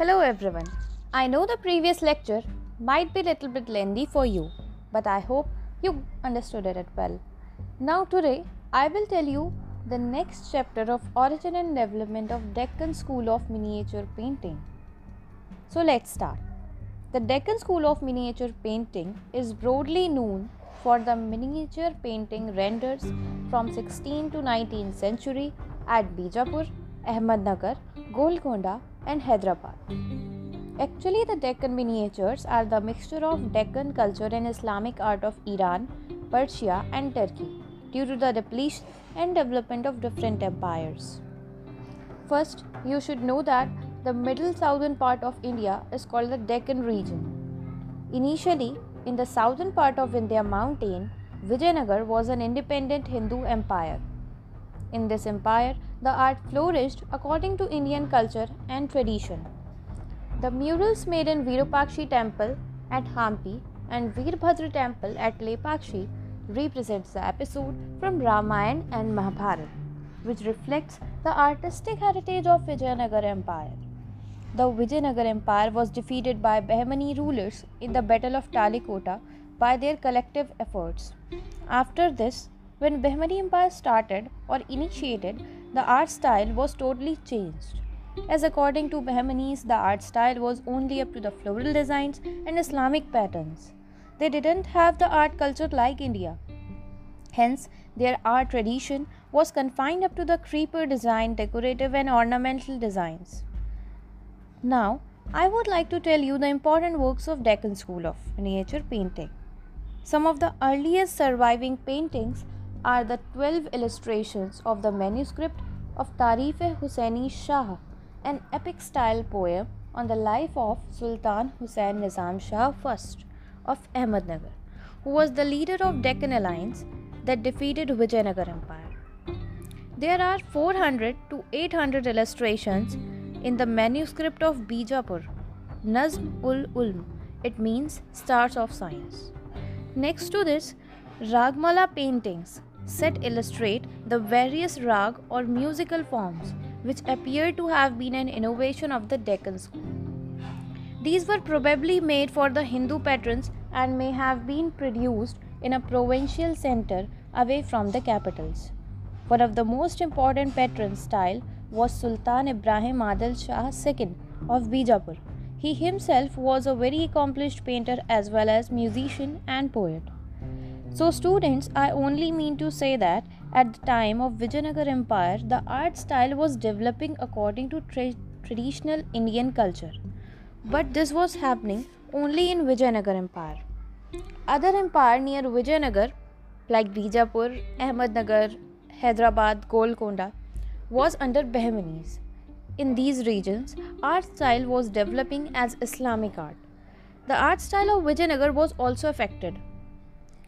Hello everyone. I know the previous lecture might be a little bit lengthy for you, but I hope you understood it well. Now today I will tell you the next chapter of origin and development of Deccan School of Miniature Painting. So let's start. The Deccan School of Miniature Painting is broadly known for the miniature painting renders from 16th to 19th century at Bijapur, Ahmednagar, Golconda and Hyderabad. Actually, the Deccan miniatures are the mixture of Deccan culture and Islamic art of Iran, Persia, and Turkey due to the depletion and development of different empires. First, you should know that the middle southern part of India is called the Deccan region. Initially, in the southern part of Vindhya mountain, Vijayanagar was an independent Hindu empire. In this empire, the art flourished according to Indian culture and tradition. The murals made in Virupaksha temple at Hampi and Veerbhadra temple at Lepakshi represents the episode from Ramayana and Mahabharata, which reflects the artistic heritage of Vijayanagar Empire. The Vijayanagar Empire was defeated by Bahmani rulers in the Battle of Talikota by their collective efforts. After this, when Bahmani Empire started or initiated, the art style was totally changed. As according to Bahmanis, the art style was only up to the floral designs and Islamic patterns. They didn't have the art culture like India. Hence, their art tradition was confined up to the creeper design, decorative, and ornamental designs. Now, I would like to tell you the important works of Deccan School of Miniature Painting. Some of the earliest surviving paintings are the 12 illustrations of the manuscript of Tarif Hussaini Shah, an epic style poem on the life of Sultan Hussain Nizam Shah I of Ahmednagar, who was the leader of Deccan alliance that defeated Vijayanagar Empire. There are 400 to 800 illustrations in the manuscript of Bijapur, Nazm ul Ulm. It means stars of science. Next to this, Ragmala paintings set illustrate the various rag or musical forms which appear to have been an innovation of the Deccan school. These were probably made for the Hindu patrons and may have been produced in a provincial center away from the capitals. One of the most important patron style was Sultan Ibrahim Adil Shah II of Bijapur. He himself was a very accomplished painter as well as musician and poet. So, students, I only mean to say that at the time of Vijayanagar Empire, the art style was developing according to tra- traditional Indian culture. But this was happening only in Vijayanagar Empire. Other empire near Vijayanagar, like Bijapur, Ahmednagar, Hyderabad, Golconda, was under Bahmanis. In these regions, art style was developing as Islamic art. The art style of Vijayanagar was also affected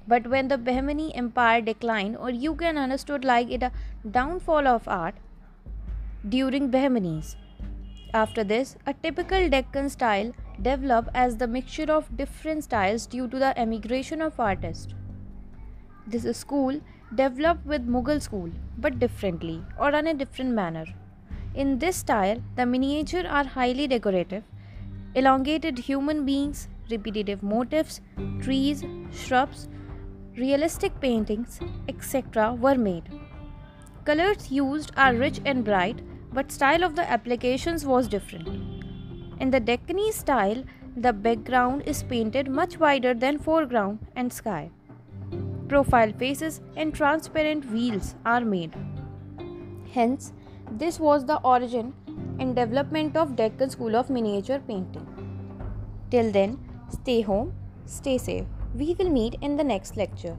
but when the Bahmani Empire declined, or you can understood like it a downfall of art during Bahmanis. After this, a typical Deccan style developed as the mixture of different styles due to the emigration of artists. This school developed with Mughal school, but differently or in a different manner. In this style, the miniature are highly decorative, elongated human beings, repetitive motifs, trees, shrubs, realistic paintings, etc. were made. Colors used are rich and bright, but style of the applications was different. In the Deccanese style, the background is painted much wider than foreground and sky. Profile faces and transparent wheels are made. Hence, this was the origin and development of Deccan School of Miniature Painting. Till then, stay home, stay safe. We will meet in the next lecture.